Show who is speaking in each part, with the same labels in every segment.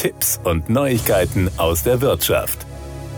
Speaker 1: Tipps und Neuigkeiten aus der Wirtschaft.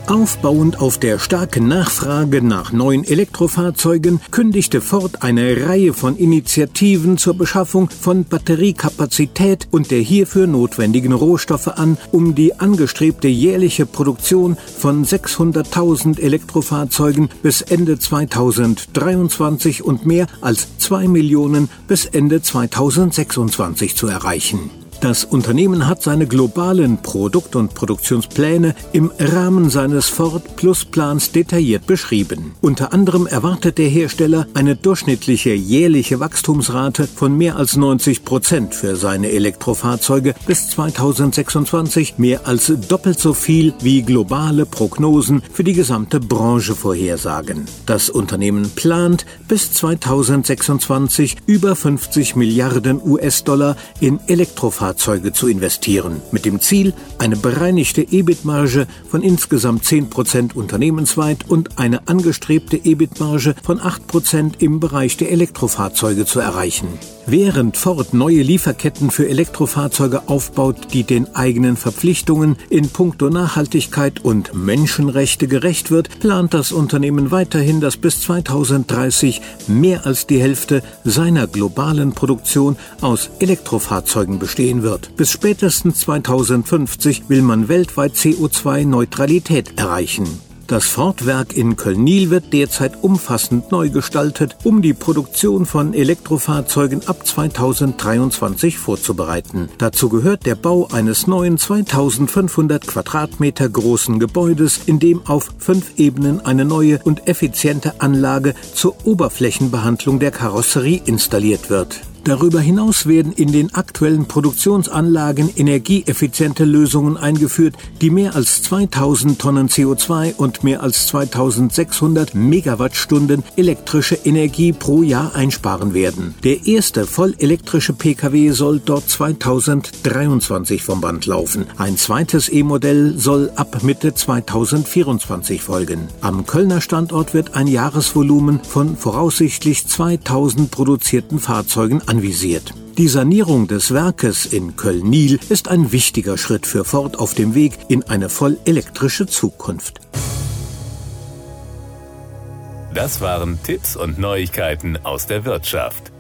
Speaker 2: Aufbauend auf der starken Nachfrage nach neuen Elektrofahrzeugen kündigte Ford eine Reihe von Initiativen zur Beschaffung von Batteriekapazität und der hierfür notwendigen Rohstoffe an, um die angestrebte jährliche Produktion von 600.000 Elektrofahrzeugen bis Ende 2023 und mehr als 2 Millionen bis Ende 2026 zu erreichen. Das Unternehmen hat seine globalen Produkt- und Produktionspläne im Rahmen seines Ford Plus Plans detailliert beschrieben. Unter anderem erwartet der Hersteller eine durchschnittliche jährliche Wachstumsrate von mehr als 90 Prozent für seine Elektrofahrzeuge bis 2026, mehr als doppelt so viel wie globale Prognosen für die gesamte Branche vorhersagen. Das Unternehmen plant bis 2026 über 50 Milliarden US-Dollar in Elektrofahrzeuge Fahrzeuge zu investieren, mit dem Ziel, eine bereinigte EBIT-Marge von insgesamt 10% unternehmensweit und eine angestrebte EBIT-Marge von 8% im Bereich der Elektrofahrzeuge zu erreichen. Während Ford neue Lieferketten für Elektrofahrzeuge aufbaut, die den eigenen Verpflichtungen in puncto Nachhaltigkeit und Menschenrechte gerecht wird, plant das Unternehmen weiterhin, dass bis 2030 mehr als die Hälfte seiner globalen Produktion aus Elektrofahrzeugen bestehen wird. Bis spätestens 2050 will man weltweit CO2-Neutralität erreichen. Das Fortwerk in Kölnil wird derzeit umfassend neu gestaltet, um die Produktion von Elektrofahrzeugen ab 2023 vorzubereiten. Dazu gehört der Bau eines neuen 2500 Quadratmeter großen Gebäudes, in dem auf fünf Ebenen eine neue und effiziente Anlage zur Oberflächenbehandlung der Karosserie installiert wird. Darüber hinaus werden in den aktuellen Produktionsanlagen energieeffiziente Lösungen eingeführt, die mehr als 2000 Tonnen CO2 und mehr als 2600 Megawattstunden elektrische Energie pro Jahr einsparen werden. Der erste vollelektrische Pkw soll dort 2023 vom Band laufen. Ein zweites E-Modell soll ab Mitte 2024 folgen. Am Kölner Standort wird ein Jahresvolumen von voraussichtlich 2000 produzierten Fahrzeugen anvisiert. Die Sanierung des Werkes in Köln-Nil ist ein wichtiger Schritt für Ford auf dem Weg in eine voll elektrische Zukunft.
Speaker 1: Das waren Tipps und Neuigkeiten aus der Wirtschaft.